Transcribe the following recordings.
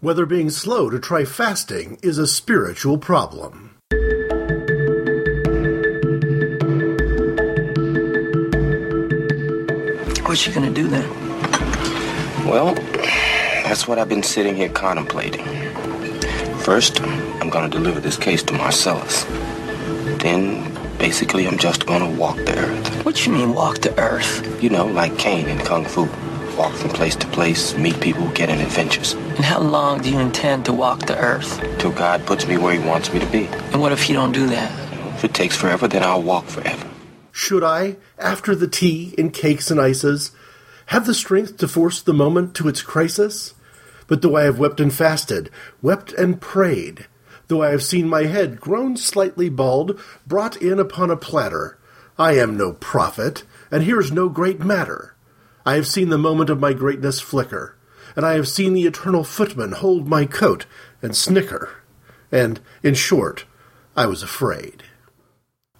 whether being slow to try fasting is a spiritual problem. What you gonna do then? Well, that's what I've been sitting here contemplating. First, I'm gonna deliver this case to Marcellus. Then, basically, I'm just gonna walk the earth. What you mean walk the earth? You know, like Caine in Kung Fu. Walk from place to place, meet people, get in adventures. And how long do you intend to walk the earth? Till God puts me where he wants me to be. And what if you don't do that? If it takes forever, then I'll walk forever. Should I, after the tea and cakes and ices, have the strength to force the moment to its crisis? But though I have wept and fasted, wept and prayed, though I have seen my head grown slightly bald, brought in upon a platter, I am no prophet, and here's no great matter. I have seen the moment of my greatness flicker, and I have seen the eternal footman hold my coat and snicker. And, in short, I was afraid.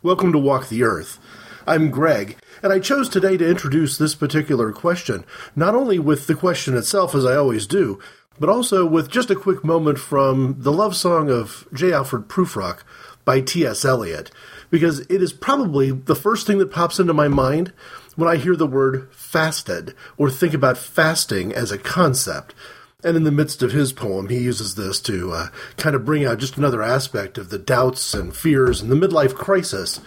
Welcome to Walk the Earth. I'm Greg, and I chose today to introduce this particular question, not only with the question itself, as I always do, but also with just a quick moment from the love song of J. Alfred Prufrock by T.S. Eliot, because it is probably the first thing that pops into my mind when I hear the word fasted or think about fasting as a concept. And in the midst of his poem, he uses this to uh, kind of bring out just another aspect of the doubts and fears and the midlife crisis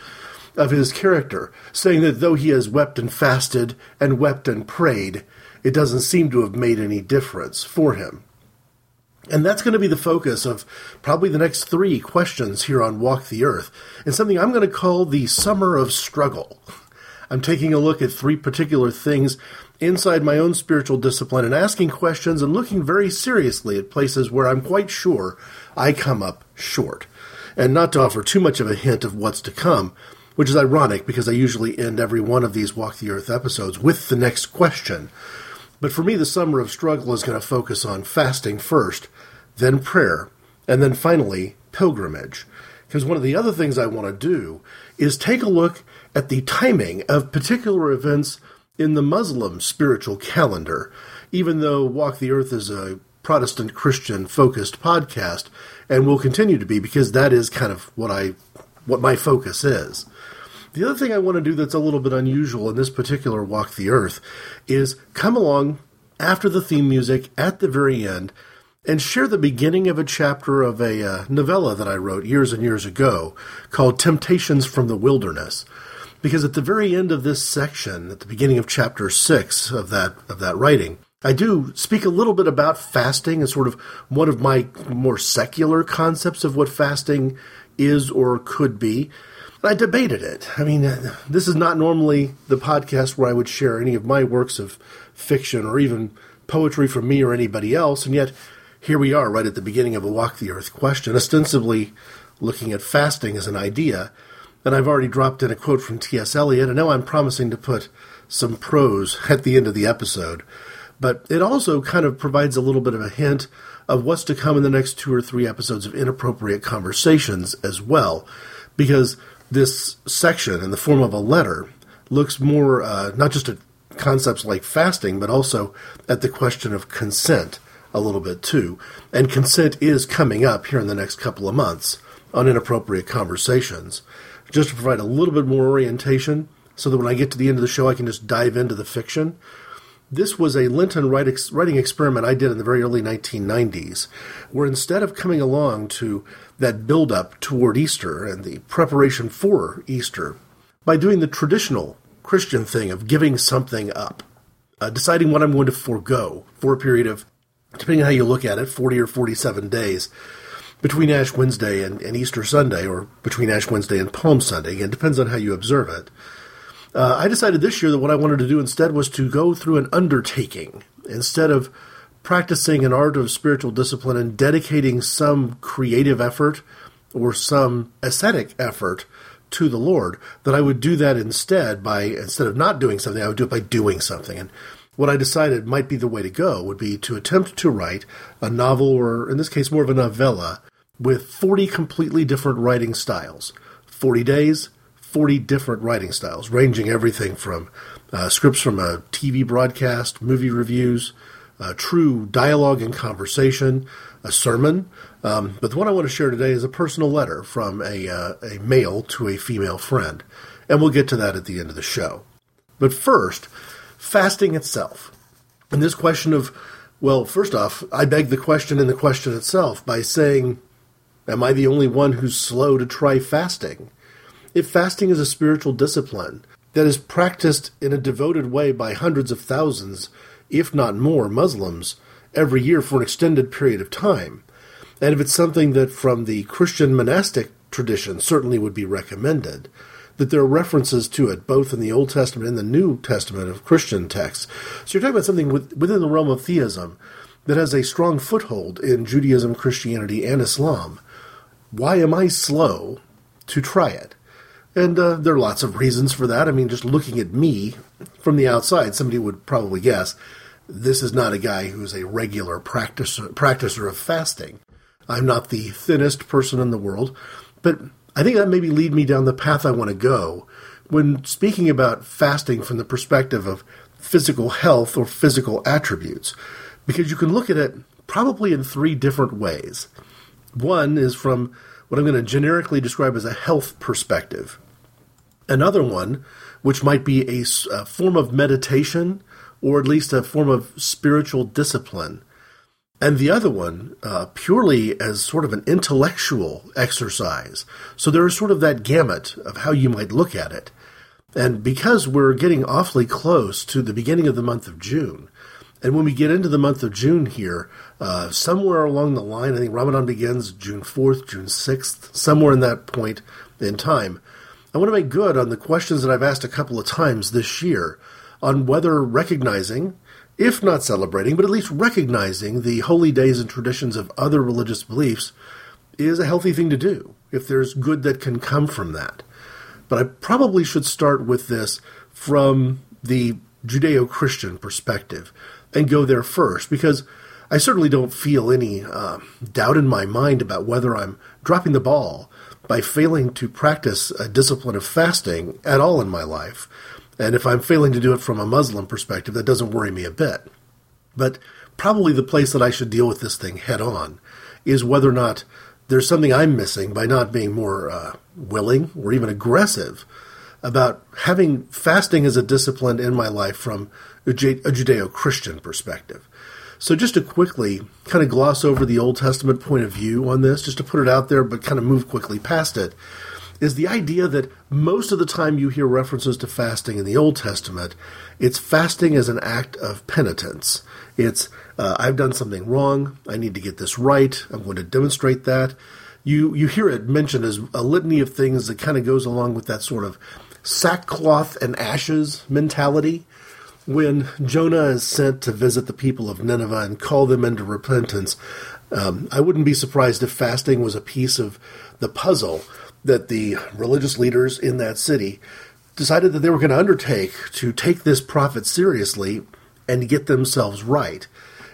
of his character, saying that though he has wept and fasted and wept and prayed, it doesn't seem to have made any difference for him. And that's going to be the focus of probably the next three questions here on Walk the Earth, and something I'm going to call the Summer of Struggle. I'm taking a look at three particular things inside my own spiritual discipline and asking questions and looking very seriously at places where I'm quite sure I come up short. And not to offer too much of a hint of what's to come, which is ironic because I usually end every one of these Walk the Earth episodes with the next question. But for me, the summer of struggle is going to focus on fasting first, then prayer, and then finally pilgrimage. Because one of the other things I want to do is take a look at the timing of particular events in the Muslim spiritual calendar, even though Walk the Earth is a Protestant Christian focused podcast and will continue to be because that is kind of what I what my focus is. The other thing I want to do that's a little bit unusual in this particular Walk the Earth is come along after the theme music at the very end and share the beginning of a chapter of a uh, novella that I wrote years and years ago called Temptations from the Wilderness because at the very end of this section, at the beginning of chapter six of that of that writing, I do speak a little bit about fasting as sort of one of my more secular concepts of what fasting is or could be. I debated it. I mean, uh, this is not normally the podcast where I would share any of my works of fiction or even poetry from me or anybody else, and yet here we are right at the beginning of a Walk the Earth question, ostensibly looking at fasting as an idea. And I've already dropped in a quote from T.S. Eliot, and now I'm promising to put some prose at the end of the episode. But it also kind of provides a little bit of a hint of what's to come in the next two or three episodes of Inappropriate Conversations as well, because this section, in the form of a letter, looks more uh, not just at concepts like fasting, but also at the question of consent a little bit too. And consent is coming up here in the next couple of months on Inappropriate Conversations just to provide a little bit more orientation so that when I get to the end of the show, I can just dive into the fiction. This was a Lenten writing experiment I did in the very early 1990s, where instead of coming along to that build up toward Easter and the preparation for Easter by doing the traditional Christian thing of giving something up, uh, deciding what I'm going to forego for a period of, depending on how you look at it, 40 or 47 days, between Ash Wednesday and, and, Easter Sunday, or between Ash Wednesday and Palm Sunday. Again, depends on how you observe it. Uh, I decided this year that what I wanted to do instead was to go through an undertaking instead of practicing an art of spiritual discipline and dedicating some creative effort or some ascetic effort to the Lord, that I would do that instead by, instead of not doing something, I would do it by doing something. And what I decided might be the way to go would be to attempt to write a novel, or in this case, more of a novella, with 40 completely different writing styles. 40 days, 40 different writing styles, ranging everything from uh, scripts from a TV broadcast, movie reviews, uh, true dialogue and conversation, a sermon. Um, but the one I want to share today is a personal letter from a, uh, a male to a female friend. And we'll get to that at the end of the show. But first, fasting itself. And this question of, well, first off, I beg the question in the question itself by saying, Am I the only one who's slow to try fasting? If fasting is a spiritual discipline that is practiced in a devoted way by hundreds of thousands, if not more, Muslims every year for an extended period of time, and if it's something that from the Christian monastic tradition certainly would be recommended, that there are references to it both in the Old Testament and the New Testament of Christian texts. So you're talking about something within the realm of theism that has a strong foothold in Judaism, Christianity, and Islam. Why am I slow to try it? And uh, there are lots of reasons for that. I mean, just looking at me from the outside, somebody would probably guess this is not a guy who's a regular practicer, practicer of fasting. I'm not the thinnest person in the world, but I think that maybe lead me down the path I want to go when speaking about fasting from the perspective of physical health or physical attributes, because you can look at it probably in three different ways. One is from what I'm going to generically describe as a health perspective. Another one, which might be a, a form of meditation or at least a form of spiritual discipline and the other one uh, purely as sort of an intellectual exercise. So there is sort of that gamut of how you might look at it. And because we're getting awfully close to the beginning of the month of June, and when we get into the month of June here, uh, somewhere along the line, I think Ramadan begins June 4th, June 6th, somewhere in that point in time. I want to make good on the questions that I've asked a couple of times this year on whether recognizing if not celebrating, but at least recognizing the holy days and traditions of other religious beliefs is a healthy thing to do if there's good that can come from that. But I probably should start with this from the Judeo Christian perspective and go there first because I certainly don't feel any uh, doubt in my mind about whether I'm dropping the ball by failing to practice a discipline of fasting at all in my life. And if I'm failing to do it from a Muslim perspective, that doesn't worry me a bit. But probably the place that I should deal with this thing head on is whether or not there's something I'm missing by not being more uh, willing or even aggressive about having fasting as a discipline in my life from a Judeo Christian perspective. So, just to quickly kind of gloss over the Old Testament point of view on this, just to put it out there, but kind of move quickly past it, is the idea that most of the time you hear references to fasting in the Old Testament, it's fasting as an act of penitence. It's, uh, I've done something wrong, I need to get this right, I'm going to demonstrate that. You, you hear it mentioned as a litany of things that kind of goes along with that sort of sackcloth and ashes mentality. When Jonah is sent to visit the people of Nineveh and call them into repentance, um, I wouldn't be surprised if fasting was a piece of the puzzle that the religious leaders in that city decided that they were going to undertake to take this prophet seriously and get themselves right.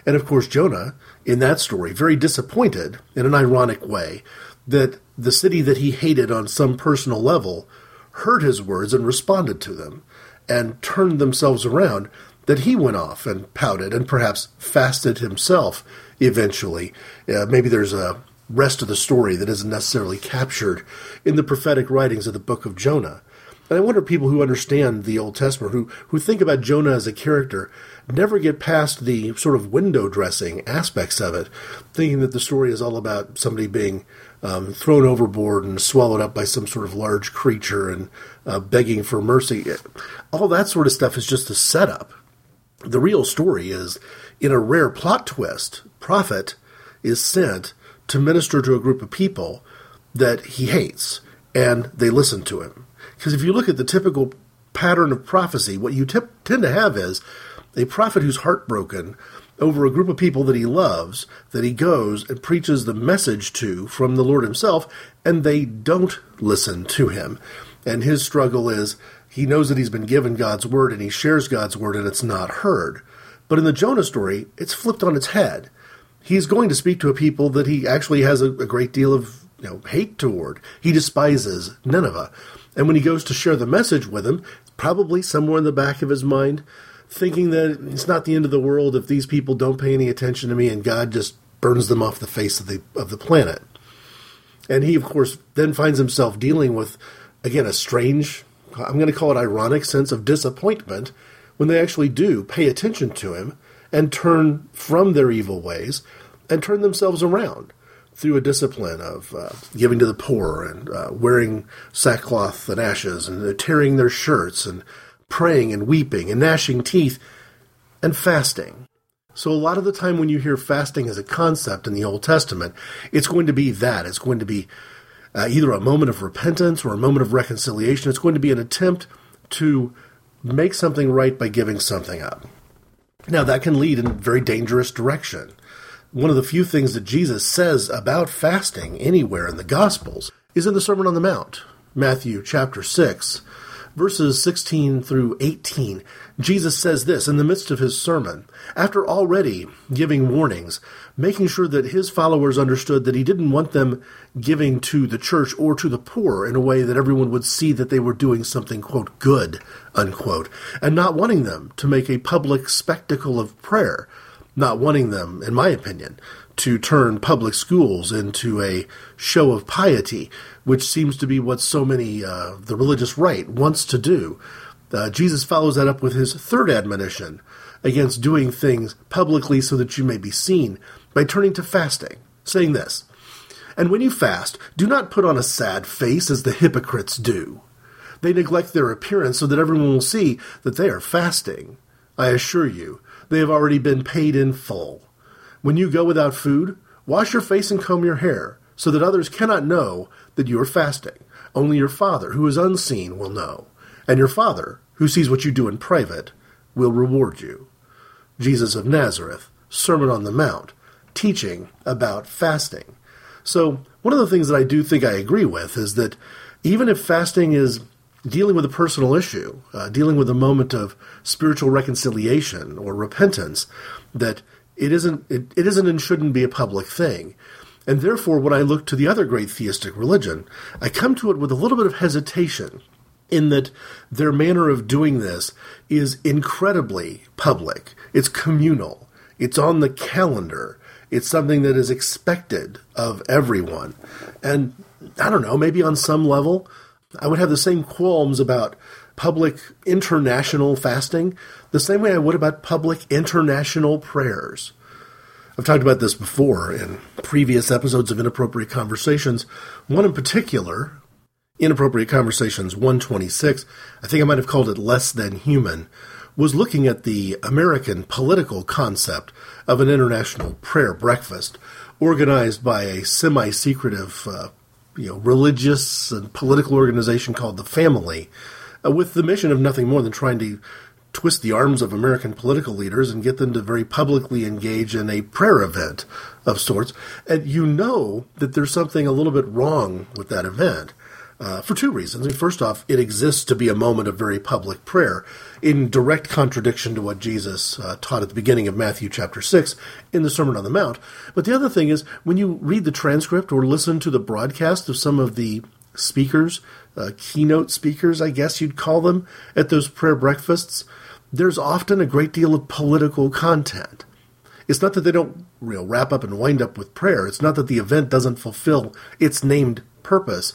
And of course, Jonah, in that story, very disappointed in an ironic way that the city that he hated on some personal level heard his words and responded to them and turned themselves around, that he went off and pouted and perhaps fasted himself eventually. Uh, maybe there's a rest of the story that isn't necessarily captured in the prophetic writings of the book of Jonah. And I wonder people who understand the Old Testament, who, who think about Jonah as a character, never get past the sort of window dressing aspects of it, thinking that the story is all about somebody being um, thrown overboard and swallowed up by some sort of large creature and uh, begging for mercy. All that sort of stuff is just a setup. The real story is, in a rare plot twist, prophet is sent to minister to a group of people that he hates, and they listen to him. Because if you look at the typical pattern of prophecy, what you t- tend to have is a prophet who's heartbroken over a group of people that he loves, that he goes and preaches the message to from the Lord himself, and they don't listen to him. And his struggle is he knows that he's been given God's word and he shares God's word and it's not heard. But in the Jonah story, it's flipped on its head he's going to speak to a people that he actually has a, a great deal of you know, hate toward. He despises Nineveh. And when he goes to share the message with them, probably somewhere in the back of his mind, thinking that it's not the end of the world if these people don't pay any attention to me and God just burns them off the face of the of the planet. And he, of course, then finds himself dealing with, again, a strange, I'm going to call it ironic sense of disappointment when they actually do pay attention to him and turn from their evil ways and turn themselves around through a discipline of uh, giving to the poor and uh, wearing sackcloth and ashes and tearing their shirts and praying and weeping and gnashing teeth and fasting. So, a lot of the time when you hear fasting as a concept in the Old Testament, it's going to be that. It's going to be uh, either a moment of repentance or a moment of reconciliation. It's going to be an attempt to make something right by giving something up. Now, that can lead in a very dangerous direction. One of the few things that Jesus says about fasting anywhere in the Gospels is in the Sermon on the Mount, Matthew chapter 6, verses 16 through 18. Jesus says this in the midst of his sermon, after already giving warnings, making sure that his followers understood that he didn't want them giving to the church or to the poor in a way that everyone would see that they were doing something, quote, good, unquote, and not wanting them to make a public spectacle of prayer, not wanting them, in my opinion, to turn public schools into a show of piety, which seems to be what so many, uh, the religious right wants to do. Uh, Jesus follows that up with his third admonition against doing things publicly so that you may be seen by turning to fasting, saying this And when you fast, do not put on a sad face as the hypocrites do. They neglect their appearance so that everyone will see that they are fasting. I assure you, they have already been paid in full. When you go without food, wash your face and comb your hair, so that others cannot know that you are fasting. Only your Father, who is unseen, will know. And your Father, who sees what you do in private, will reward you. Jesus of Nazareth, Sermon on the Mount, teaching about fasting. So, one of the things that I do think I agree with is that even if fasting is dealing with a personal issue, uh, dealing with a moment of spiritual reconciliation or repentance, that it isn't it, it isn't and shouldn't be a public thing. And therefore, when I look to the other great theistic religion, I come to it with a little bit of hesitation in that their manner of doing this is incredibly public. It's communal. It's on the calendar. It's something that is expected of everyone. And I don't know, maybe on some level, I would have the same qualms about public international fasting the same way I would about public international prayers. I've talked about this before in previous episodes of Inappropriate Conversations. One in particular, Inappropriate Conversations 126, I think I might have called it Less Than Human, was looking at the American political concept of an international prayer breakfast organized by a semi secretive, uh, you know, religious and political organization called the Family, uh, with the mission of nothing more than trying to twist the arms of American political leaders and get them to very publicly engage in a prayer event of sorts. And you know that there's something a little bit wrong with that event uh, for two reasons. I mean, first off, it exists to be a moment of very public prayer, in direct contradiction to what Jesus uh, taught at the beginning of Matthew chapter 6 in the Sermon on the Mount. But the other thing is, when you read the transcript or listen to the broadcast of some of the speakers, uh, keynote speakers, I guess you'd call them, at those prayer breakfasts, there's often a great deal of political content. It's not that they don't you know, wrap up and wind up with prayer. It's not that the event doesn't fulfill its named purpose.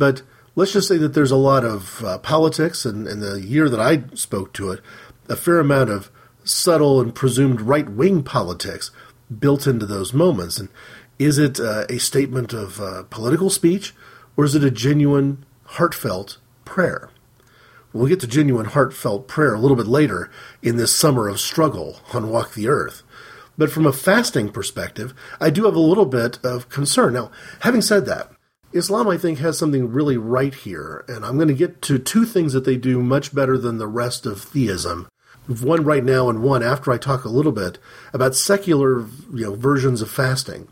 But let's just say that there's a lot of uh, politics, and in the year that I spoke to it, a fair amount of subtle and presumed right wing politics built into those moments. And is it uh, a statement of uh, political speech, or is it a genuine, heartfelt prayer? We'll get to genuine, heartfelt prayer a little bit later in this summer of struggle on Walk the Earth. But from a fasting perspective, I do have a little bit of concern. Now, having said that, Islam, I think, has something really right here, and I'm going to get to two things that they do much better than the rest of theism. One right now, and one after I talk a little bit about secular you know, versions of fasting.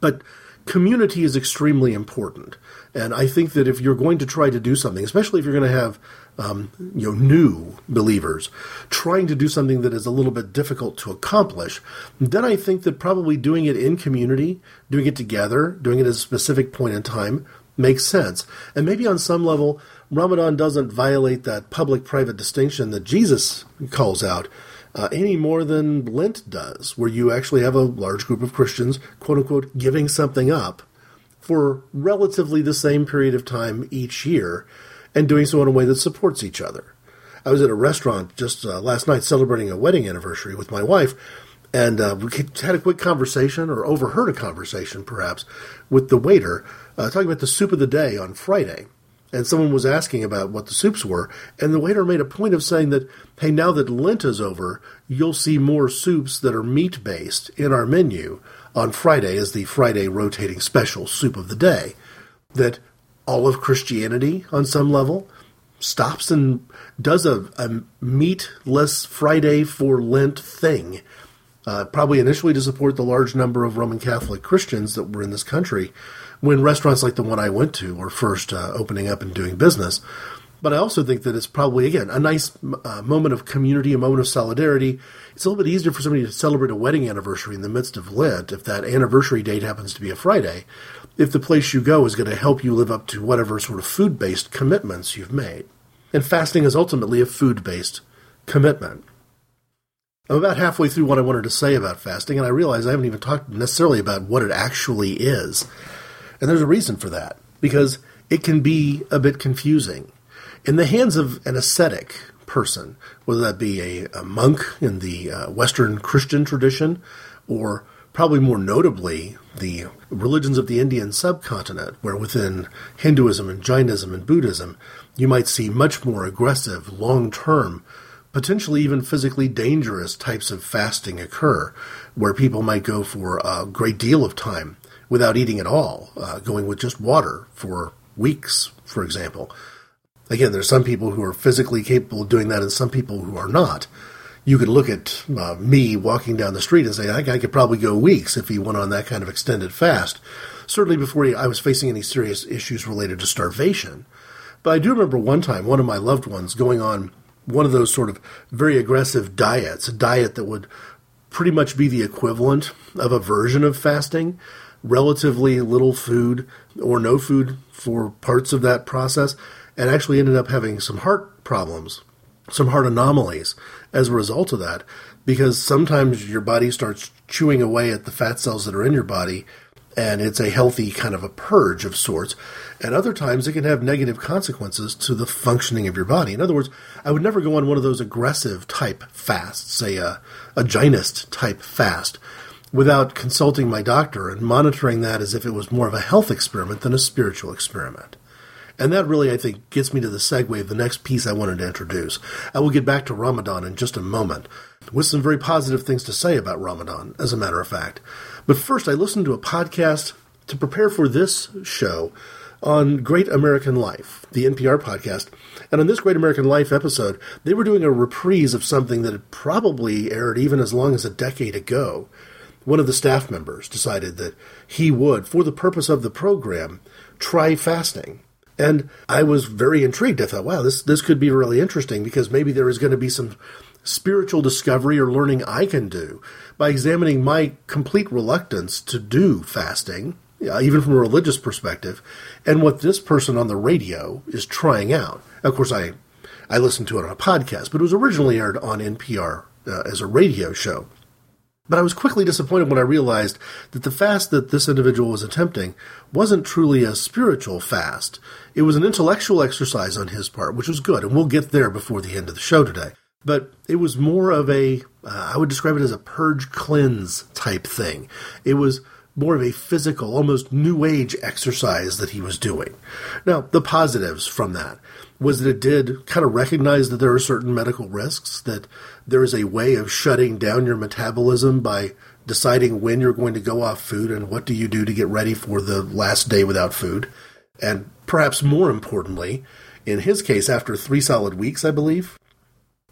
But community is extremely important, and I think that if you're going to try to do something, especially if you're going to have um, you know, new believers trying to do something that is a little bit difficult to accomplish, then I think that probably doing it in community, doing it together, doing it at a specific point in time, makes sense. And maybe on some level, Ramadan doesn't violate that public private distinction that Jesus calls out uh, any more than Lent does, where you actually have a large group of Christians, quote unquote, giving something up for relatively the same period of time each year and doing so in a way that supports each other. I was at a restaurant just uh, last night celebrating a wedding anniversary with my wife, and uh, we had a quick conversation, or overheard a conversation perhaps, with the waiter uh, talking about the soup of the day on Friday. And someone was asking about what the soups were, and the waiter made a point of saying that, hey, now that Lent is over, you'll see more soups that are meat based in our menu on Friday as the Friday rotating special soup of the day. That all of Christianity, on some level, stops and does a, a meatless Friday for Lent thing uh, probably initially to support the large number of Roman Catholic Christians that were in this country when restaurants like the one I went to were first uh, opening up and doing business. But I also think that it's probably, again, a nice uh, moment of community, a moment of solidarity. It's a little bit easier for somebody to celebrate a wedding anniversary in the midst of Lent if that anniversary date happens to be a Friday, if the place you go is going to help you live up to whatever sort of food based commitments you've made. And fasting is ultimately a food based commitment. I'm about halfway through what I wanted to say about fasting, and I realize I haven't even talked necessarily about what it actually is. And there's a reason for that, because it can be a bit confusing. In the hands of an ascetic person, whether that be a, a monk in the uh, Western Christian tradition, or probably more notably the religions of the Indian subcontinent, where within Hinduism and Jainism and Buddhism, you might see much more aggressive, long term potentially even physically dangerous types of fasting occur, where people might go for a great deal of time without eating at all, uh, going with just water for weeks, for example. Again, there's some people who are physically capable of doing that and some people who are not. You could look at uh, me walking down the street and say, I, I could probably go weeks if he went on that kind of extended fast. Certainly before he, I was facing any serious issues related to starvation. But I do remember one time, one of my loved ones going on one of those sort of very aggressive diets, a diet that would pretty much be the equivalent of a version of fasting, relatively little food or no food for parts of that process, and actually ended up having some heart problems, some heart anomalies as a result of that, because sometimes your body starts chewing away at the fat cells that are in your body and it's a healthy kind of a purge of sorts. And other times it can have negative consequences to the functioning of your body. In other words, I would never go on one of those aggressive type fasts, say a, a Jainist type fast, without consulting my doctor and monitoring that as if it was more of a health experiment than a spiritual experiment. And that really, I think, gets me to the segue of the next piece I wanted to introduce. I will get back to Ramadan in just a moment, with some very positive things to say about Ramadan, as a matter of fact. But first, I listened to a podcast to prepare for this show on Great American Life, the NPR podcast. And on this Great American Life episode, they were doing a reprise of something that had probably aired even as long as a decade ago. One of the staff members decided that he would, for the purpose of the program, try fasting. And I was very intrigued. I thought, wow, this, this could be really interesting because maybe there is going to be some spiritual discovery or learning I can do by examining my complete reluctance to do fasting, even from a religious perspective, and what this person on the radio is trying out. Of course, I I listened to it on a podcast, but it was originally aired on NPR uh, as a radio show. But I was quickly disappointed when I realized that the fast that this individual was attempting wasn't truly a spiritual fast. It was an intellectual exercise on his part, which was good, and we'll get there before the end of the show today but it was more of a uh, I would describe it as a purge cleanse type thing. It was more of a physical, almost new age exercise that he was doing. Now, the positives from that was that it did kind of recognize that there are certain medical risks, that there is a way of shutting down your metabolism by deciding when you're going to go off food and what do you do to get ready for the last day without food. And perhaps more importantly, in his case, after three solid weeks, I believe,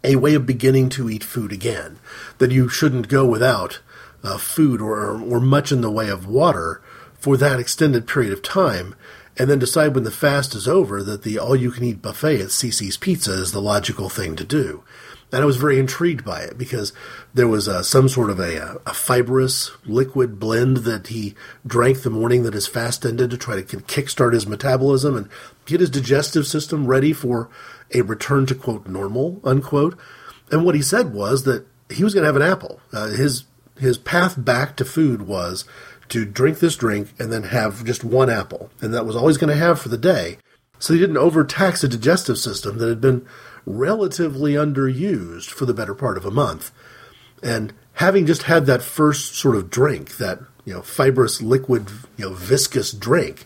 a way of beginning to eat food again. That you shouldn't go without uh, food or, or much in the way of water for that extended period of time, and then decide when the fast is over that the all you can eat buffet at Cici's Pizza is the logical thing to do. And I was very intrigued by it because there was uh, some sort of a, a, fibrous liquid blend that he drank the morning that his fast ended to try to kickstart his metabolism and get his digestive system ready for a return to quote normal unquote. And what he said was that he was going to have an apple. Uh, his his path back to food was to drink this drink and then have just one apple, and that was all he's going to have for the day. So he didn't overtax a digestive system that had been relatively underused for the better part of a month. And having just had that first sort of drink, that you know fibrous liquid, you know viscous drink,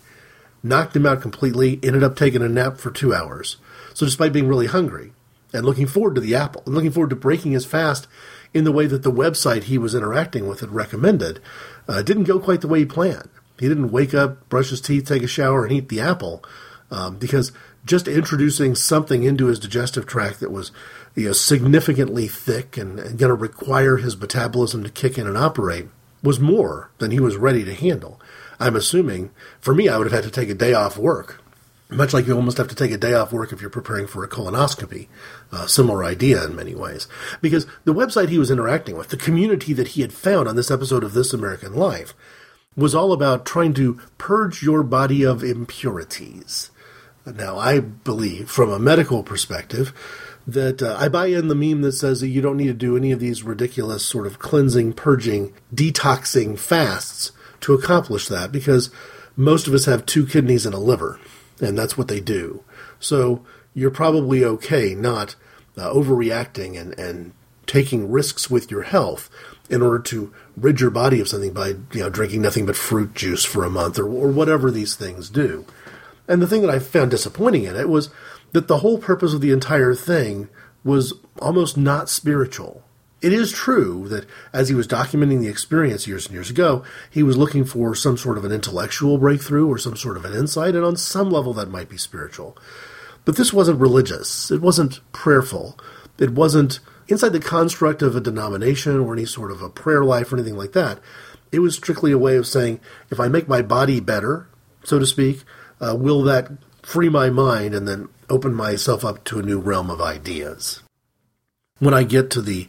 knocked him out completely. Ended up taking a nap for two hours. So despite being really hungry and looking forward to the apple and looking forward to breaking his fast in the way that the website he was interacting with had recommended, uh, didn't go quite the way he planned. He didn't wake up, brush his teeth, take a shower, and eat the apple um, because just introducing something into his digestive tract that was you know, significantly thick and, and going to require his metabolism to kick in and operate was more than he was ready to handle. I'm assuming, for me, I would have had to take a day off work, much like you almost have to take a day off work if you're preparing for a colonoscopy. Similar idea in many ways. Because the website he was interacting with, the community that he had found on this episode of This American Life, was all about trying to purge your body of impurities. Now, I believe, from a medical perspective, that uh, I buy in the meme that says that you don't need to do any of these ridiculous sort of cleansing, purging, detoxing fasts to accomplish that because most of us have two kidneys and a liver, and that's what they do. So you're probably okay not uh, overreacting and, and taking risks with your health in order to rid your body of something by you know drinking nothing but fruit juice for a month or, or whatever these things do. And the thing that I found disappointing in it was that the whole purpose of the entire thing was almost not spiritual. It is true that as he was documenting the experience years and years ago, he was looking for some sort of an intellectual breakthrough or some sort of an insight, and on some level that might be spiritual. But this wasn't religious. It wasn't prayerful. It wasn't inside the construct of a denomination or any sort of a prayer life or anything like that. It was strictly a way of saying, if I make my body better, so to speak, uh, will that free my mind and then open myself up to a new realm of ideas? When I get to the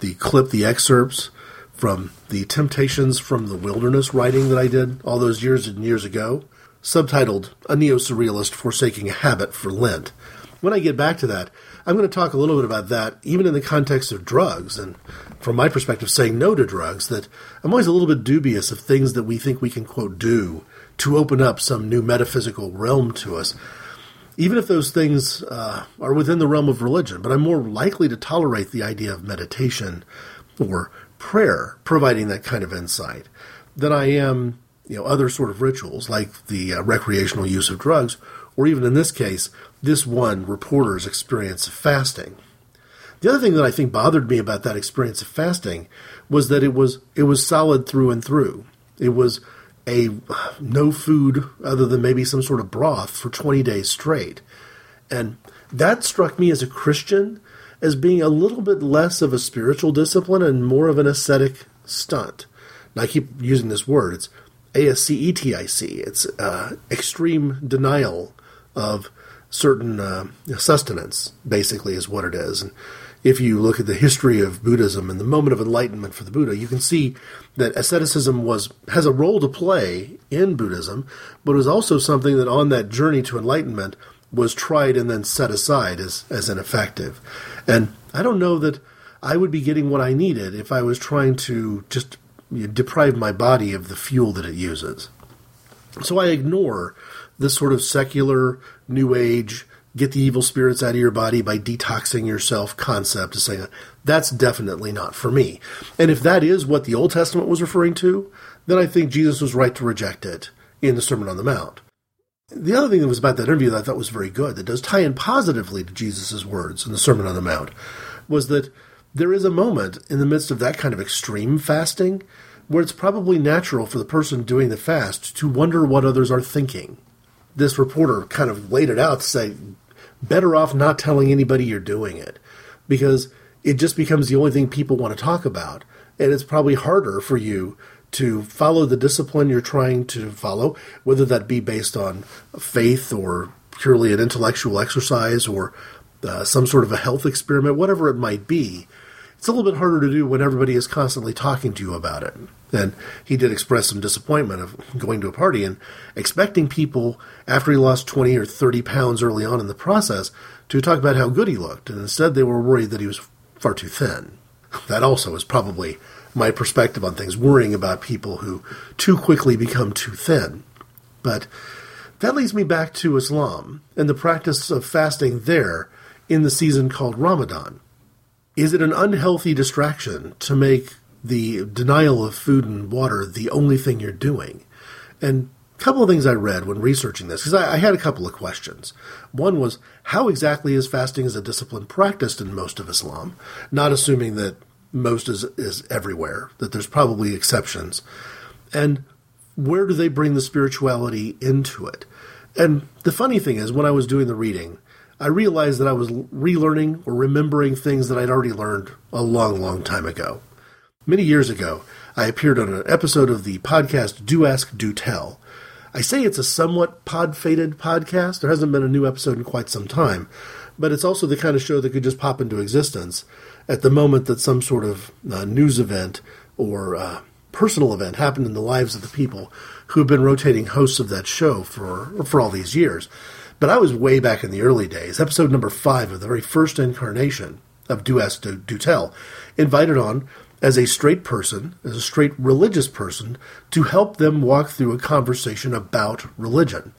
the clip, the excerpts from the Temptations from the Wilderness writing that I did all those years and years ago, subtitled A Neo Surrealist Forsaking a Habit for Lent. When I get back to that, I'm going to talk a little bit about that, even in the context of drugs, and from my perspective, saying no to drugs, that I'm always a little bit dubious of things that we think we can, quote, do to open up some new metaphysical realm to us, even if those things uh, are within the realm of religion. But I'm more likely to tolerate the idea of meditation or prayer providing that kind of insight than I am, you know, other sort of rituals like the uh, recreational use of drugs, or even in this case, this one reporter's experience of fasting. The other thing that I think bothered me about that experience of fasting was that it was it was solid through and through. It was a no food other than maybe some sort of broth for 20 days straight. And that struck me as a Christian as being a little bit less of a spiritual discipline and more of an ascetic stunt. Now I keep using this word. It's A-S-C-E-T-I-C. It's uh, extreme denial of certain uh, sustenance, basically, is what it is. And if you look at the history of Buddhism and the moment of enlightenment for the Buddha, you can see that asceticism was has a role to play in Buddhism, but it was also something that on that journey to enlightenment was tried and then set aside as, as ineffective. And I don't know that I would be getting what I needed if I was trying to just deprive my body of the fuel that it uses. So I ignore this sort of secular, new age, get the evil spirits out of your body by detoxing yourself concept to say that's definitely not for me. And if that is what the Old Testament was referring to, then I think Jesus was right to reject it in the Sermon on the Mount. The other thing that was about that interview that I thought was very good, that does tie in positively to Jesus' words in the Sermon on the Mount, was that there is a moment in the midst of that kind of extreme fasting where it's probably natural for the person doing the fast to wonder what others are thinking. This reporter kind of laid it out to say, better off not telling anybody you're doing it because it just becomes the only thing people want to talk about. And it's probably harder for you to follow the discipline you're trying to follow, whether that be based on faith or purely an intellectual exercise or uh, some sort of a health experiment, whatever it might be, it's a little bit harder to do when everybody is constantly talking to you about it. And he did express some disappointment of going to a party and expecting people, after he lost 20 or 30 pounds early on in the process, to talk about how good he looked. And instead, they were worried that he was far too thin. That also is probably my perspective on things, worrying about people who too quickly become too thin. But that leads me back to Islam and the practice of fasting there in the season called Ramadan. Is it an unhealthy distraction to make the denial of food and water the only thing you're doing? And a couple of things I read when researching this, because I, I, had a couple of questions. One was, how exactly is fasting as a discipline practiced in most of Islam? Not assuming that most is, is everywhere, that there's probably exceptions. And where do they bring the spirituality into it? And the funny thing is, when I was doing the reading, I realized that I was relearning or remembering things that I'd already learned a long, long time ago. Many years ago, I appeared on an episode of the podcast Do Ask, Do Tell. I say it's a somewhat pod faded podcast. There hasn't been a new episode in quite some time, but it's also the kind of show that could just pop into existence at the moment that some sort of uh, news event or uh, personal event happened in the lives of the people who have been rotating hosts of that show for for all these years. But I was way back in the early days, episode number five of the very first incarnation of Do Ask Do, Do Tell, invited on as a straight person, as a straight religious person, to help them walk through a conversation about religion.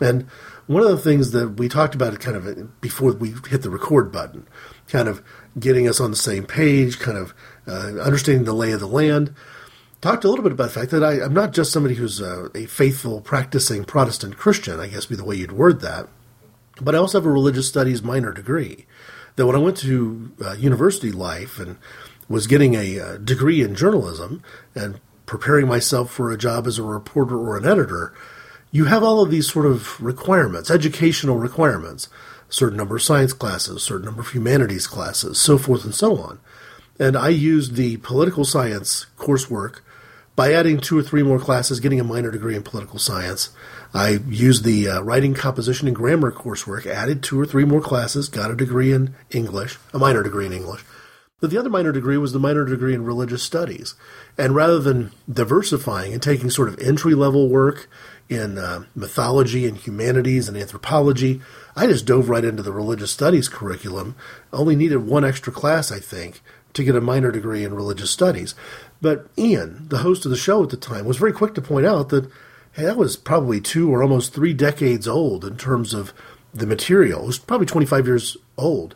And one of the things that we talked about kind of before we hit the record button, kind of getting us on the same page, kind of uh, understanding the lay of the land, talked a little bit about the fact that I, am not just somebody who's a, a, faithful, practicing Protestant Christian, I guess be the way you'd word that, but I also have a religious studies minor degree. That when I went to uh, university life and was getting a, a uh, degree in journalism and preparing myself for a job as a reporter or an editor, you have all of these sort of requirements, educational requirements, certain number of science classes, certain number of humanities classes, so forth and so on. And I used the political science coursework by adding two or three more classes, getting a minor degree in political science. I used the uh, writing, composition, and grammar coursework, added two or three more classes, got a degree in English, a minor degree in English. But the other minor degree was the minor degree in religious studies. And rather than diversifying and taking sort of entry level work in uh, mythology and humanities and anthropology, I just dove right into the religious studies curriculum. Only needed one extra class, I think, to get a minor degree in religious studies. But Ian, the host of the show at the time, was very quick to point out that hey, that was probably two or almost three decades old in terms of the material. It was probably 25 years old.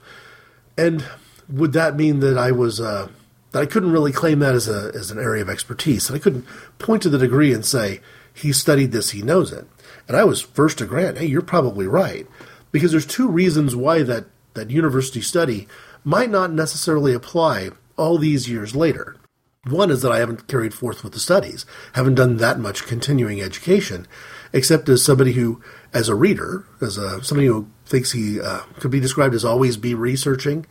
And would that mean that I was uh, that I couldn't really claim that as a as an area of expertise? And I couldn't point to the degree and say he studied this, he knows it. And I was first to grant, hey, you're probably right, because there's two reasons why that that university study might not necessarily apply all these years later. One is that I haven't carried forth with the studies, haven't done that much continuing education, except as somebody who, as a reader, as a somebody who thinks he uh, could be described as always be researching.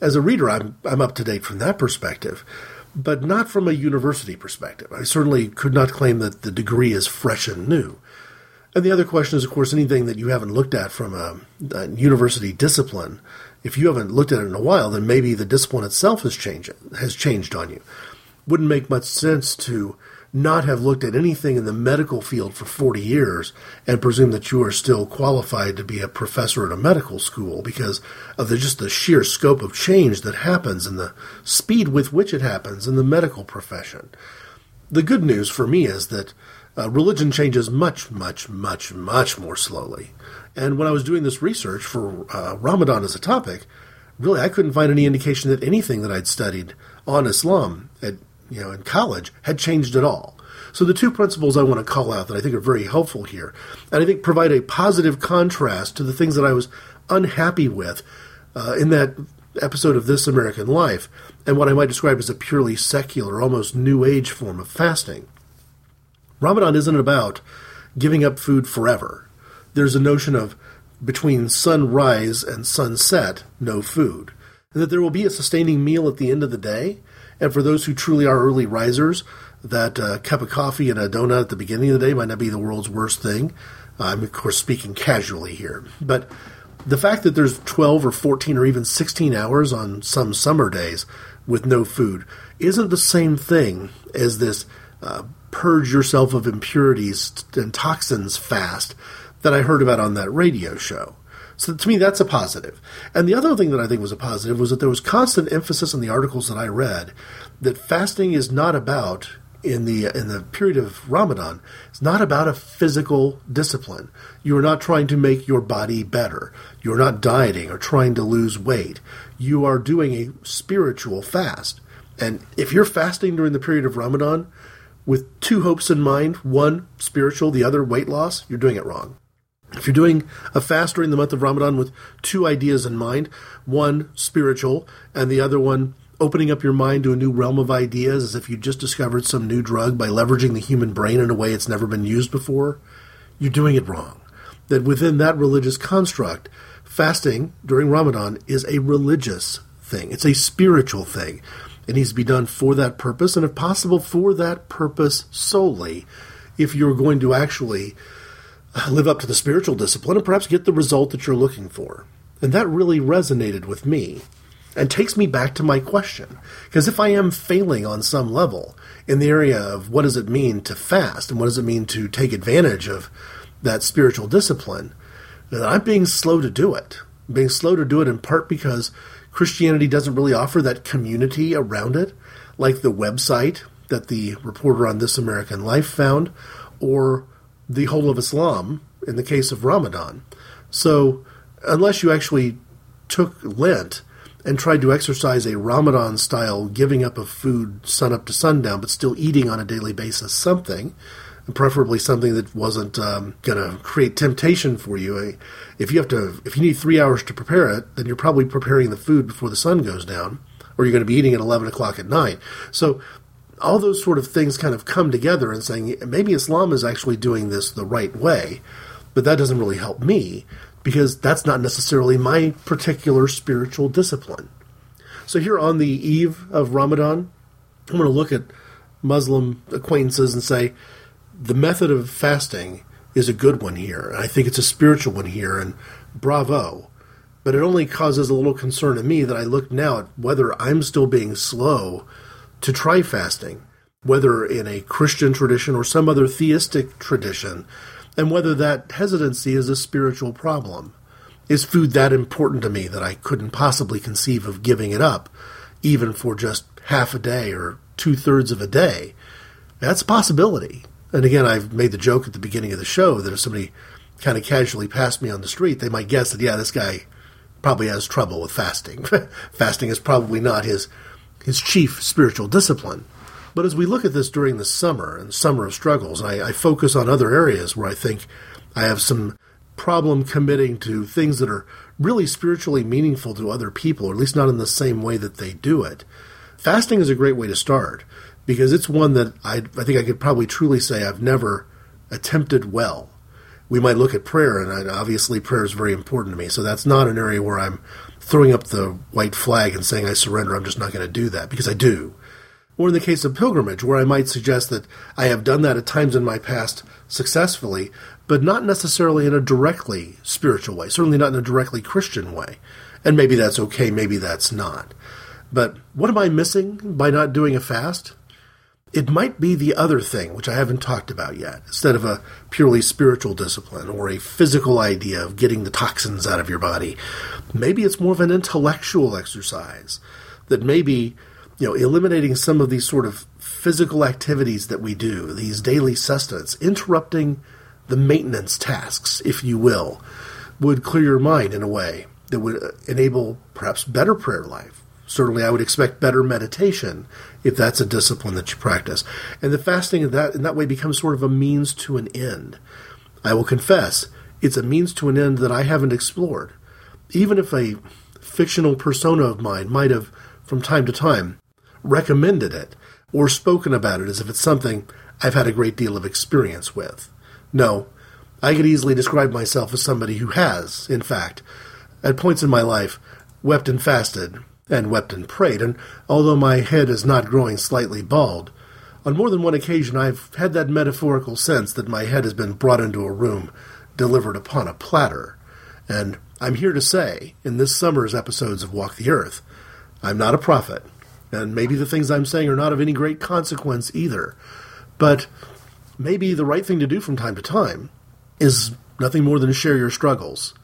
As a reader, I'm I'm up to date from that perspective, but not from a university perspective. I certainly could not claim that the degree is fresh and new. And the other question is, of course, anything that you haven't looked at from a, a university discipline. If you haven't looked at it in a while, then maybe the discipline itself has changed has changed on you wouldn't make much sense to not have looked at anything in the medical field for 40 years and presume that you are still qualified to be a professor at a medical school because of the, just the sheer scope of change that happens and the speed with which it happens in the medical profession. The good news for me is that uh, religion changes much, much, much, much more slowly. And when I was doing this research for uh, Ramadan as a topic, really I couldn't find any indication that anything that I'd studied on Islam you know, in college had changed at all. So the two principles I want to call out that I think are very helpful here, and I think provide a positive contrast to the things that I was unhappy with uh, in that episode of This American Life, and what I might describe as a purely secular, almost new age form of fasting. Ramadan isn't about giving up food forever. There's a notion of between sunrise and sunset, no food. And that there will be a sustaining meal at the end of the day, and for those who truly are early risers, that uh, cup of coffee and a donut at the beginning of the day might not be the world's worst thing. I'm, of course, speaking casually here. But the fact that there's 12 or 14 or even 16 hours on some summer days with no food isn't the same thing as this uh, purge yourself of impurities and toxins fast that I heard about on that radio show. So to me, that's a positive. And the other thing that I think was a positive was that there was constant emphasis in the articles that I read that fasting is not about in the in the period of Ramadan. It's not about a physical discipline. You are not trying to make your body better. You are not dieting or trying to lose weight. You are doing a spiritual fast. And if you're fasting during the period of Ramadan with two hopes in mind, one spiritual, the other weight loss, you're doing it wrong. If you're doing a fast during the month of Ramadan with two ideas in mind, one spiritual and the other one opening up your mind to a new realm of ideas as if you just discovered some new drug by leveraging the human brain in a way it's never been used before, you're doing it wrong. That within that religious construct, fasting during Ramadan is a religious thing, it's a spiritual thing. It needs to be done for that purpose, and if possible, for that purpose solely, if you're going to actually live up to the spiritual discipline and perhaps get the result that you're looking for. And that really resonated with me and takes me back to my question. Because if I am failing on some level in the area of what does it mean to fast and what does it mean to take advantage of that spiritual discipline, then I'm being slow to do it. I'm being slow to do it in part because Christianity doesn't really offer that community around it, like the website that the reporter on This American Life found, or the whole of Islam in the case of Ramadan. So, unless you actually took Lent and tried to exercise a Ramadan style giving up of food sun up to sundown, but still eating on a daily basis something, preferably something that wasn't um, going to create temptation for you. If you have to, if you need three hours to prepare it, then you're probably preparing the food before the sun goes down, or you're going to be eating at 11 o'clock at night. So all those sort of things kind of come together and saying maybe Islam is actually doing this the right way, but that doesn't really help me because that's not necessarily my particular spiritual discipline. So here on the eve of Ramadan, I'm going to look at Muslim acquaintances and say the method of fasting is a good one here. I think it's a spiritual one here, and bravo. But it only causes a little concern to me that I look now at whether I'm still being slow to try fasting, whether in a Christian tradition or some other theistic tradition, and whether that hesitancy is a spiritual problem. Is food that important to me that I couldn't possibly conceive of giving it up, even for just half a day or two thirds of a day? That's a possibility. And again, I've made the joke at the beginning of the show that if somebody kind of casually passed me on the street, they might guess that, yeah, this guy probably has trouble with fasting. fasting is probably not his his chief spiritual discipline. But as we look at this during the summer and summer of struggles, I, I focus on other areas where I think I have some problem committing to things that are really spiritually meaningful to other people, or at least not in the same way that they do it. Fasting is a great way to start because it's one that I, I think I could probably truly say I've never attempted well. We might look at prayer, and I, obviously prayer is very important to me. So that's not an area where I'm throwing up the white flag and saying I surrender. I'm just not going to do that because I do. Or in the case of pilgrimage, where I might suggest that I have done that at times in my past successfully, but not necessarily in a directly spiritual way, certainly not in a directly Christian way. And maybe that's okay, maybe that's not. But what am I missing by not doing a fast? It might be the other thing, which I haven't talked about yet, instead of a purely spiritual discipline or a physical idea of getting the toxins out of your body. Maybe it's more of an intellectual exercise that maybe, you know, eliminating some of these sort of physical activities that we do, these daily sustenance, interrupting the maintenance tasks, if you will, would clear your mind in a way that would enable perhaps better prayer life, certainly I would expect better meditation if that's a discipline that you practice. And the fasting in that in that way becomes sort of a means to an end. I will confess, it's a means to an end that I haven't explored. Even if a fictional persona of mine might have from time to time recommended it or spoken about it as if it's something I've had a great deal of experience with. No, I could easily describe myself as somebody who has, in fact, at points in my life, wept and fasted and wept and prayed, and although my head is not growing slightly bald, on more than one occasion I've had that metaphorical sense that my head has been brought into a room, delivered upon a platter, and I'm here to say, in this summer's episodes of Walk the Earth, I'm not a prophet, and maybe the things I'm saying are not of any great consequence either. But maybe the right thing to do from time to time is nothing more than share your struggles.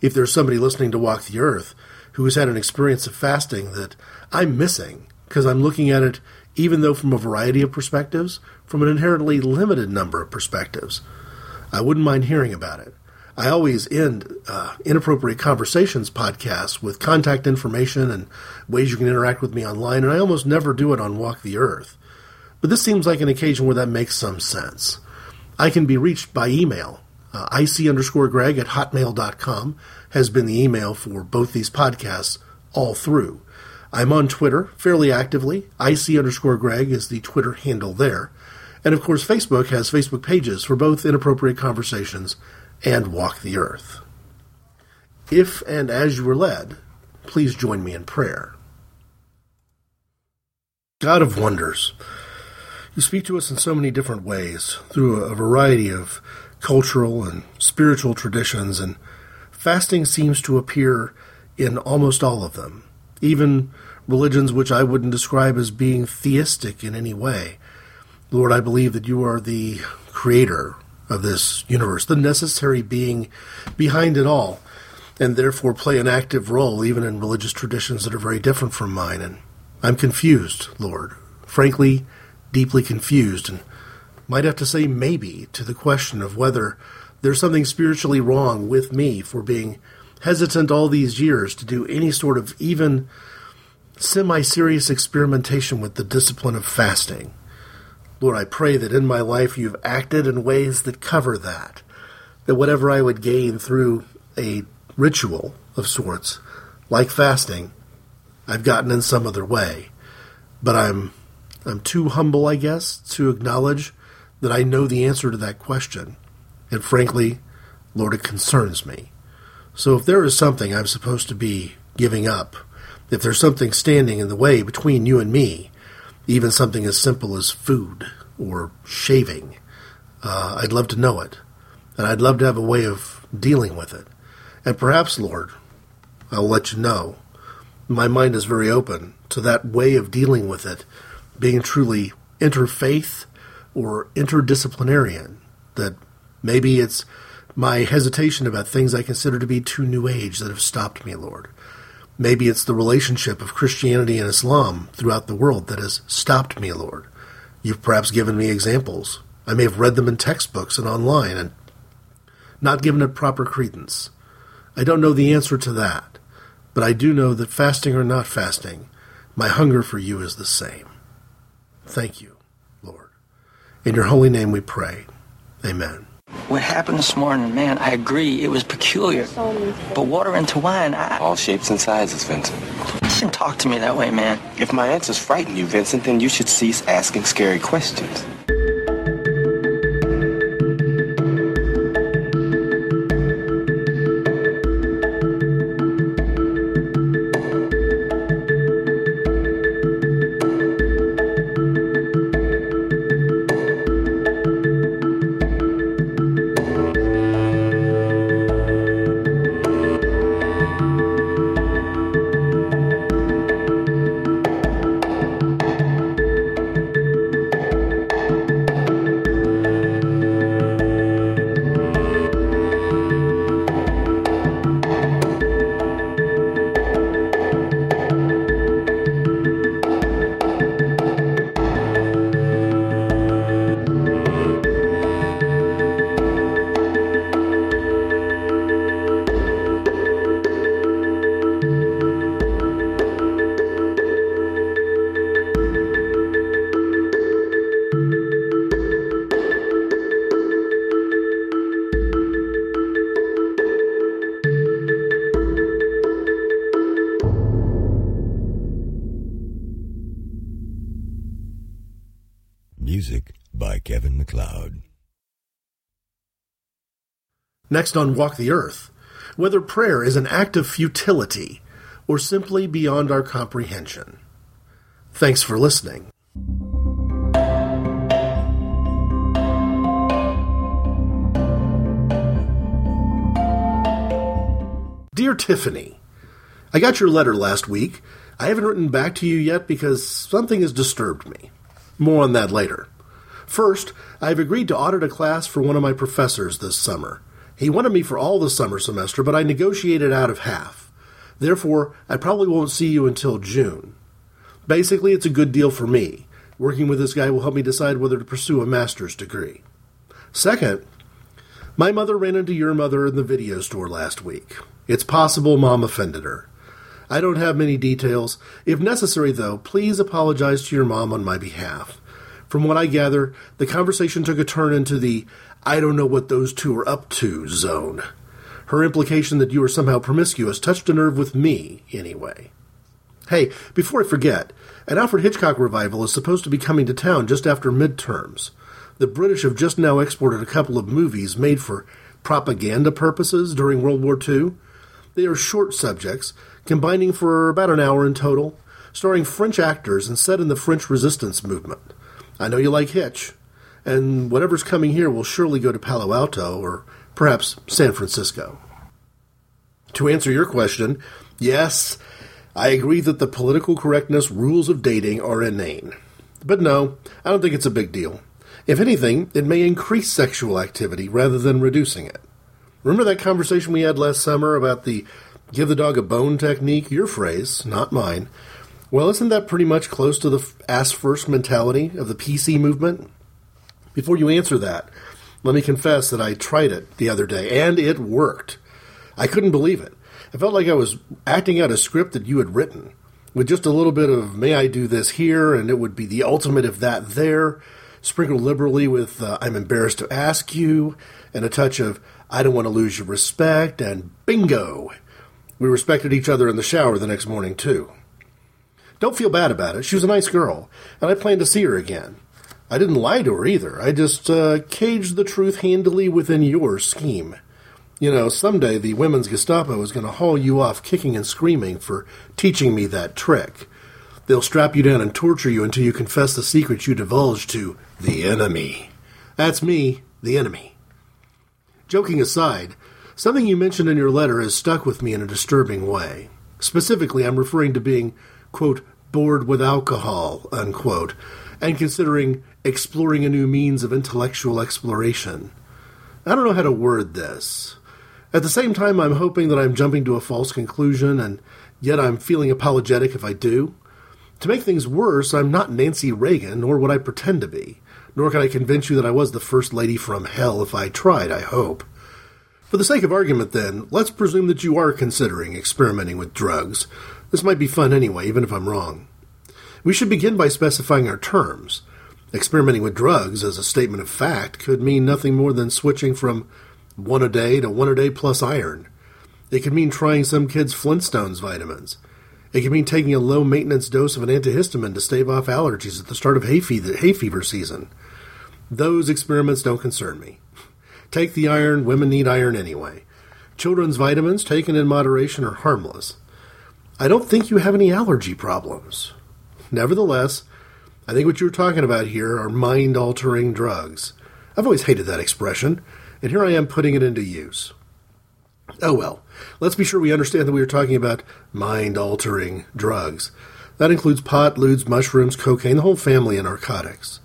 If there's somebody listening to Walk the Earth who has had an experience of fasting that I'm missing because I'm looking at it, even though from a variety of perspectives, from an inherently limited number of perspectives, I wouldn't mind hearing about it. I always end uh, inappropriate conversations podcasts with contact information and ways you can interact with me online, and I almost never do it on Walk the Earth. But this seems like an occasion where that makes some sense. I can be reached by email. Uh, IC underscore Greg at hotmail.com has been the email for both these podcasts all through. I'm on Twitter fairly actively. IC underscore Greg is the Twitter handle there. And of course, Facebook has Facebook pages for both Inappropriate Conversations and Walk the Earth. If and as you are led, please join me in prayer. God of wonders, you speak to us in so many different ways through a variety of cultural and spiritual traditions, and fasting seems to appear in almost all of them, even religions which I wouldn't describe as being theistic in any way. Lord, I believe that you are the creator of this universe, the necessary being behind it all, and therefore play an active role even in religious traditions that are very different from mine. And I'm confused, Lord, frankly, deeply confused, and might have to say maybe to the question of whether there's something spiritually wrong with me for being hesitant all these years to do any sort of even semi serious experimentation with the discipline of fasting. Lord, I pray that in my life you've acted in ways that cover that. That whatever I would gain through a ritual of sorts, like fasting, I've gotten in some other way. But I'm I'm too humble, I guess, to acknowledge that I know the answer to that question. And frankly, Lord, it concerns me. So if there is something I'm supposed to be giving up, if there's something standing in the way between you and me, even something as simple as food or shaving. Uh, I'd love to know it, and I'd love to have a way of dealing with it. And perhaps, Lord, I'll let you know. My mind is very open to that way of dealing with it being truly interfaith or interdisciplinarian. That maybe it's my hesitation about things I consider to be too new age that have stopped me, Lord. Maybe it's the relationship of Christianity and Islam throughout the world that has stopped me, Lord. You've perhaps given me examples. I may have read them in textbooks and online and not given it proper credence. I don't know the answer to that, but I do know that fasting or not fasting, my hunger for you is the same. Thank you. In your holy name we pray. Amen. What happened this morning, man, I agree, it was peculiar. But water into wine, I... All shapes and sizes, Vincent. You shouldn't talk to me that way, man. If my answers frighten you, Vincent, then you should cease asking scary questions. Next on Walk the Earth, whether prayer is an act of futility or simply beyond our comprehension. Thanks for listening. Dear Tiffany, I got your letter last week. I haven't written back to you yet because something has disturbed me. More on that later. First, I have agreed to audit a class for one of my professors this summer. He wanted me for all the summer semester, but I negotiated out of half. Therefore, I probably won't see you until June. Basically, it's a good deal for me. Working with this guy will help me decide whether to pursue a master's degree. Second, my mother ran into your mother in the video store last week. It's possible mom offended her. I don't have many details. If necessary, though, please apologize to your mom on my behalf. From what I gather, the conversation took a turn into the I don't know what those two are up to zone. Her implication that you are somehow promiscuous touched a nerve with me, anyway. Hey, before I forget, an Alfred Hitchcock revival is supposed to be coming to town just after midterms. The British have just now exported a couple of movies made for propaganda purposes during World War II. They are short subjects, combining for about an hour in total, starring French actors and set in the French resistance movement. I know you like Hitch, and whatever's coming here will surely go to Palo Alto or perhaps San Francisco. To answer your question, yes, I agree that the political correctness rules of dating are inane. But no, I don't think it's a big deal. If anything, it may increase sexual activity rather than reducing it. Remember that conversation we had last summer about the give the dog a bone technique? Your phrase, not mine. Well, isn't that pretty much close to the ass first mentality of the PC movement? Before you answer that, let me confess that I tried it the other day, and it worked. I couldn't believe it. I felt like I was acting out a script that you had written, with just a little bit of may I do this here, and it would be the ultimate of that there, sprinkled liberally with uh, I'm embarrassed to ask you, and a touch of I don't want to lose your respect, and bingo! We respected each other in the shower the next morning, too. Don't feel bad about it. She was a nice girl, and I plan to see her again. I didn't lie to her either. I just uh, caged the truth handily within your scheme. You know, someday the women's Gestapo is going to haul you off kicking and screaming for teaching me that trick. They'll strap you down and torture you until you confess the secret you divulged to the enemy. That's me, the enemy. Joking aside, something you mentioned in your letter has stuck with me in a disturbing way. Specifically, I'm referring to being, quote, bored with alcohol, unquote, and considering exploring a new means of intellectual exploration. I don't know how to word this. At the same time, I'm hoping that I'm jumping to a false conclusion, and yet I'm feeling apologetic if I do. To make things worse, I'm not Nancy Reagan, nor would I pretend to be, nor can I convince you that I was the First Lady from hell if I tried, I hope. For the sake of argument, then, let's presume that you are considering experimenting with drugs. This might be fun anyway, even if I'm wrong. We should begin by specifying our terms. Experimenting with drugs as a statement of fact could mean nothing more than switching from one a day to one a day plus iron. It could mean trying some kid's Flintstones vitamins. It could mean taking a low maintenance dose of an antihistamine to stave off allergies at the start of hay fever, hay fever season. Those experiments don't concern me. Take the iron, women need iron anyway. Children's vitamins, taken in moderation, are harmless. I don't think you have any allergy problems. Nevertheless, I think what you're talking about here are mind altering drugs. I've always hated that expression, and here I am putting it into use. Oh well, let's be sure we understand that we are talking about mind altering drugs. That includes pot, ludes, mushrooms, cocaine, the whole family of narcotics.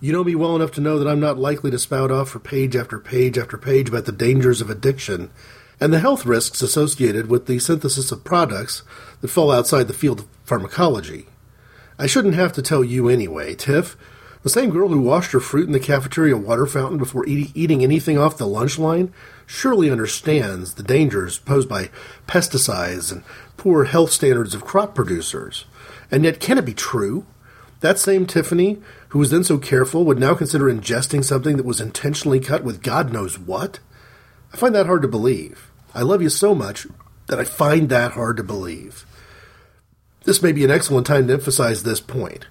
You know me well enough to know that I'm not likely to spout off for page after page after page about the dangers of addiction and the health risks associated with the synthesis of products that fall outside the field of pharmacology. I shouldn't have to tell you anyway, Tiff. The same girl who washed her fruit in the cafeteria water fountain before eat- eating anything off the lunch line surely understands the dangers posed by pesticides and poor health standards of crop producers. And yet, can it be true? That same Tiffany, who was then so careful, would now consider ingesting something that was intentionally cut with God knows what? I find that hard to believe. I love you so much that I find that hard to believe. This may be an excellent time to emphasize this point.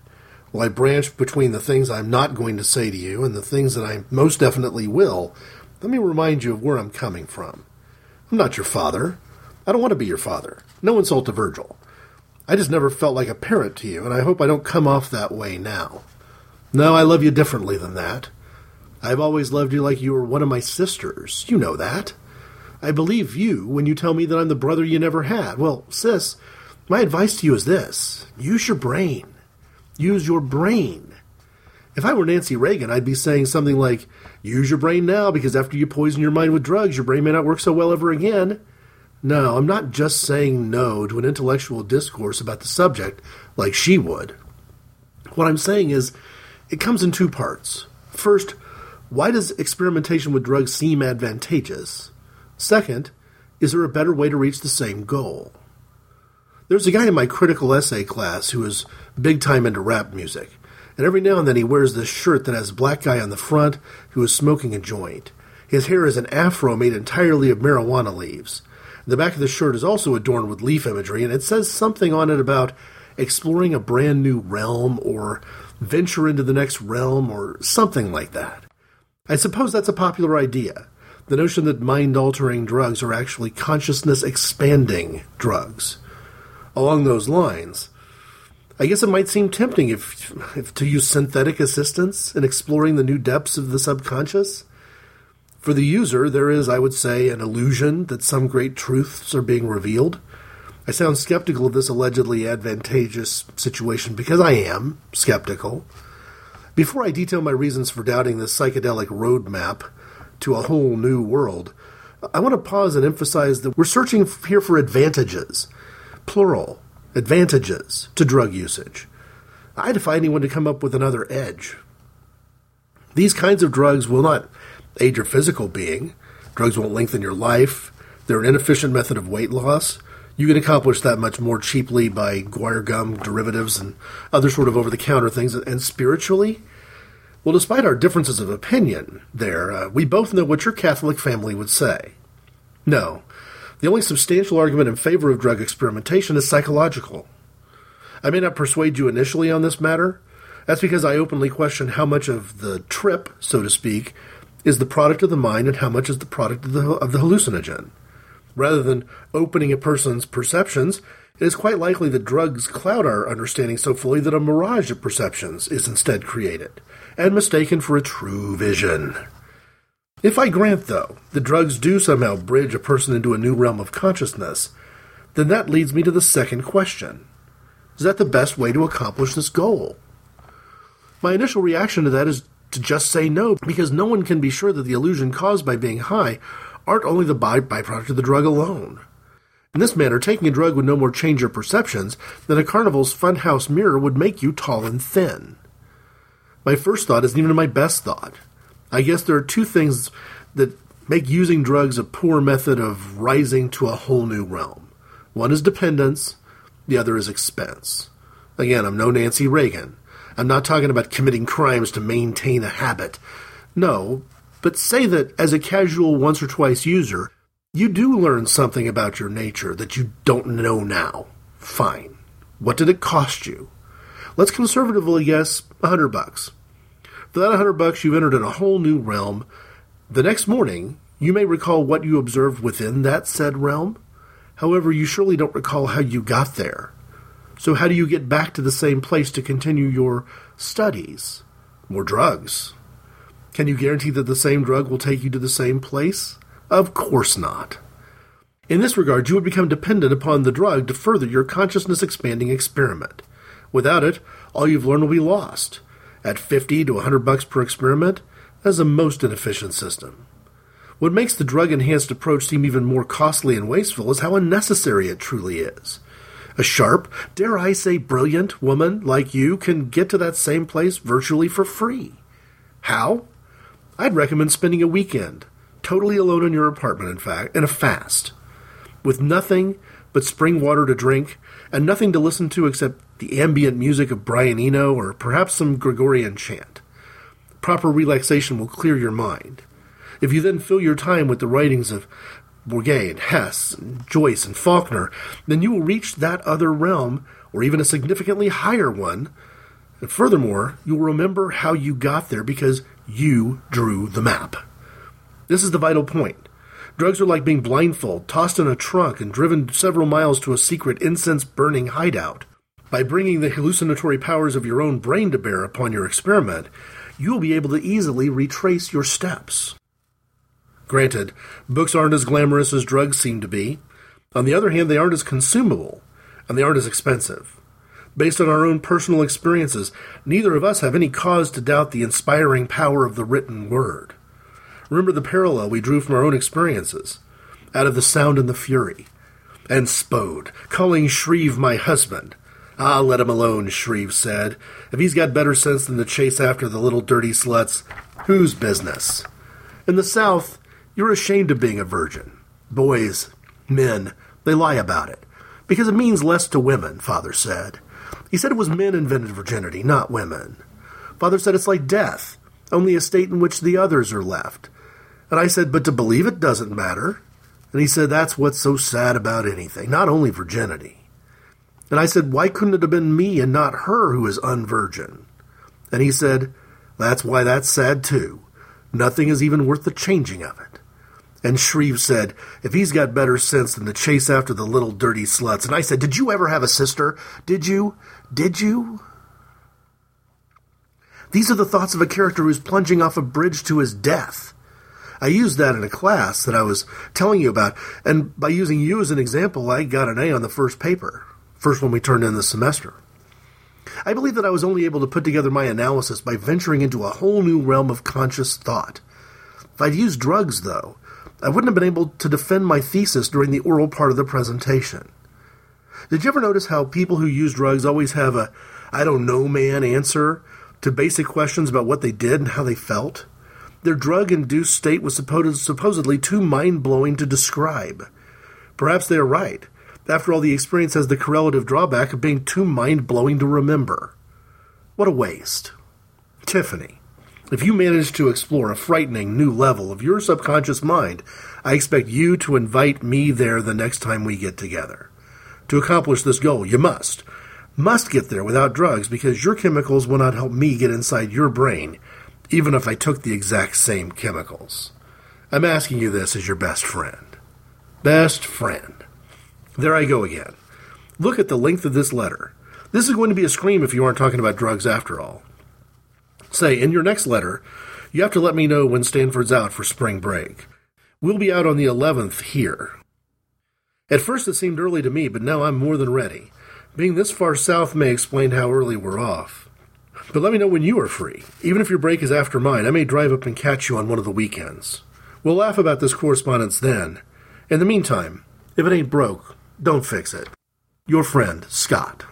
While I branch between the things I'm not going to say to you and the things that I most definitely will, let me remind you of where I'm coming from. I'm not your father. I don't want to be your father. No insult to Virgil. I just never felt like a parent to you, and I hope I don't come off that way now. No, I love you differently than that. I've always loved you like you were one of my sisters. You know that. I believe you when you tell me that I'm the brother you never had. Well, sis, my advice to you is this use your brain. Use your brain. If I were Nancy Reagan, I'd be saying something like, use your brain now because after you poison your mind with drugs, your brain may not work so well ever again. No, I'm not just saying no to an intellectual discourse about the subject like she would. What I'm saying is, it comes in two parts. First, why does experimentation with drugs seem advantageous? Second, is there a better way to reach the same goal? There's a guy in my critical essay class who is big time into rap music, and every now and then he wears this shirt that has a black guy on the front who is smoking a joint. His hair is an afro made entirely of marijuana leaves. The back of the shirt is also adorned with leaf imagery, and it says something on it about exploring a brand new realm or venture into the next realm or something like that. I suppose that's a popular idea. The notion that mind altering drugs are actually consciousness expanding drugs. Along those lines, I guess it might seem tempting if, if to use synthetic assistance in exploring the new depths of the subconscious. For the user, there is, I would say, an illusion that some great truths are being revealed. I sound skeptical of this allegedly advantageous situation because I am skeptical. Before I detail my reasons for doubting this psychedelic roadmap to a whole new world, I want to pause and emphasize that we're searching here for advantages, plural, advantages to drug usage. I defy anyone to come up with another edge. These kinds of drugs will not aid your physical being. Drugs won't lengthen your life. They're an inefficient method of weight loss. You can accomplish that much more cheaply by guar gum derivatives and other sort of over the counter things. And spiritually, well, despite our differences of opinion there, uh, we both know what your Catholic family would say. No, the only substantial argument in favor of drug experimentation is psychological. I may not persuade you initially on this matter. That's because I openly question how much of the trip, so to speak, is the product of the mind and how much is the product of the, of the hallucinogen. Rather than opening a person's perceptions, it is quite likely that drugs cloud our understanding so fully that a mirage of perceptions is instead created, and mistaken for a true vision. If I grant, though, that drugs do somehow bridge a person into a new realm of consciousness, then that leads me to the second question. Is that the best way to accomplish this goal? My initial reaction to that is to just say no, because no one can be sure that the illusion caused by being high aren't only the by- byproduct of the drug alone. In this manner, taking a drug would no more change your perceptions than a carnival's funhouse mirror would make you tall and thin. My first thought isn't even my best thought. I guess there are two things that make using drugs a poor method of rising to a whole new realm. One is dependence, the other is expense. Again, I'm no Nancy Reagan. I'm not talking about committing crimes to maintain a habit. No, but say that as a casual once or twice user, you do learn something about your nature that you don't know now. Fine. What did it cost you? Let's conservatively guess a hundred bucks. For that hundred bucks, you've entered in a whole new realm. The next morning, you may recall what you observed within that said realm. However, you surely don't recall how you got there. So, how do you get back to the same place to continue your studies? More drugs. Can you guarantee that the same drug will take you to the same place? Of course not. In this regard, you would become dependent upon the drug to further your consciousness expanding experiment. Without it, all you've learned will be lost. At 50 to 100 bucks per experiment, that's a most inefficient system. What makes the drug enhanced approach seem even more costly and wasteful is how unnecessary it truly is. A sharp, dare I say brilliant woman like you can get to that same place virtually for free. How? I'd recommend spending a weekend, totally alone in your apartment, in fact, in a fast, with nothing but spring water to drink and nothing to listen to except the ambient music of Brian Eno or perhaps some Gregorian chant. Proper relaxation will clear your mind. If you then fill your time with the writings of Borges and Hesse, and Joyce and Faulkner, then you will reach that other realm, or even a significantly higher one. And furthermore, you'll remember how you got there because you drew the map. This is the vital point. Drugs are like being blindfolded, tossed in a trunk, and driven several miles to a secret incense burning hideout. By bringing the hallucinatory powers of your own brain to bear upon your experiment, you will be able to easily retrace your steps. Granted, books aren't as glamorous as drugs seem to be. On the other hand, they aren't as consumable, and they aren't as expensive. Based on our own personal experiences, neither of us have any cause to doubt the inspiring power of the written word. Remember the parallel we drew from our own experiences. Out of the sound and the fury. And Spode, calling Shreve my husband. Ah, let him alone, Shreve said. If he's got better sense than to chase after the little dirty sluts, whose business? In the South, you're ashamed of being a virgin. Boys, men, they lie about it. Because it means less to women, Father said. He said it was men invented virginity, not women. Father said it's like death, only a state in which the others are left. And I said, but to believe it doesn't matter. And he said, that's what's so sad about anything, not only virginity. And I said, why couldn't it have been me and not her who is unvirgin? And he said, that's why that's sad too. Nothing is even worth the changing of it. And Shreve said, if he's got better sense than to chase after the little dirty sluts. And I said, did you ever have a sister? Did you? Did you? These are the thoughts of a character who's plunging off a bridge to his death. I used that in a class that I was telling you about, and by using you as an example, I got an A on the first paper, first one we turned in this semester. I believe that I was only able to put together my analysis by venturing into a whole new realm of conscious thought. If I'd used drugs, though, I wouldn't have been able to defend my thesis during the oral part of the presentation. Did you ever notice how people who use drugs always have a I don't know man answer to basic questions about what they did and how they felt? Their drug induced state was supposed, supposedly too mind blowing to describe. Perhaps they are right. After all, the experience has the correlative drawback of being too mind blowing to remember. What a waste. Tiffany, if you manage to explore a frightening new level of your subconscious mind, I expect you to invite me there the next time we get together. To accomplish this goal, you must. Must get there without drugs because your chemicals will not help me get inside your brain, even if I took the exact same chemicals. I'm asking you this as your best friend. Best friend. There I go again. Look at the length of this letter. This is going to be a scream if you aren't talking about drugs after all. Say, in your next letter, you have to let me know when Stanford's out for spring break. We'll be out on the 11th here. At first it seemed early to me, but now I'm more than ready. Being this far south may explain how early we're off. But let me know when you are free. Even if your break is after mine, I may drive up and catch you on one of the weekends. We'll laugh about this correspondence then. In the meantime, if it ain't broke, don't fix it. Your friend, Scott.